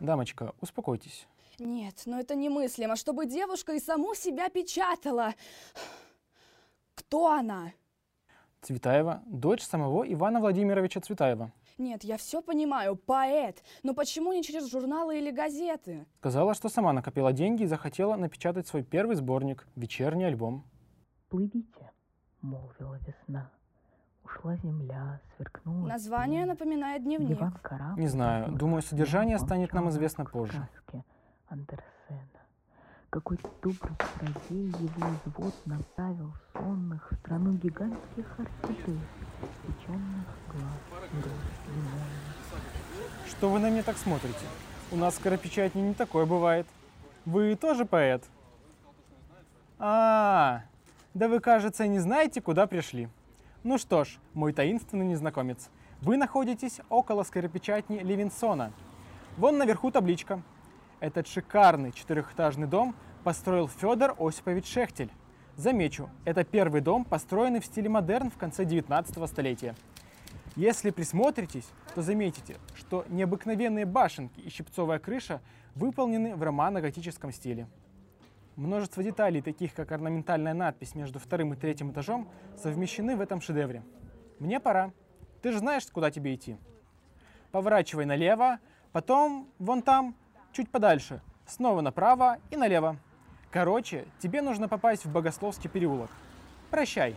Дамочка, успокойтесь. Нет, но это немыслимо, чтобы девушка и саму себя печатала. Кто она? Цветаева, дочь самого Ивана Владимировича Цветаева. Нет, я все понимаю, поэт. Но почему не через журналы или газеты? Сказала, что сама накопила деньги и захотела напечатать свой первый сборник «Вечерний альбом». Плывите, молвила весна. Ушла земля, сверкнула. Название снег. напоминает дневник. Диван корабль Не знаю, думаю, содержание станет нам известно позже. Андерсена. Какой-то добрый чародей его извод направил сонных в страну гигантских орхидей, печальных глаз. Что вы на меня так смотрите? У нас в скоропечатне не такое бывает. Вы тоже поэт? А, да вы, кажется, не знаете, куда пришли. Ну что ж, мой таинственный незнакомец, вы находитесь около скоропечатни Левинсона. Вон наверху табличка. Этот шикарный четырехэтажный дом построил Федор Осипович Шехтель. Замечу, это первый дом, построенный в стиле модерн в конце 19 столетия. Если присмотритесь, то заметите, что необыкновенные башенки и щипцовая крыша выполнены в романо-готическом стиле. Множество деталей, таких как орнаментальная надпись между вторым и третьим этажом, совмещены в этом шедевре. Мне пора. Ты же знаешь, куда тебе идти. Поворачивай налево, потом вон там, чуть подальше, снова направо и налево. Короче, тебе нужно попасть в Богословский переулок. Прощай.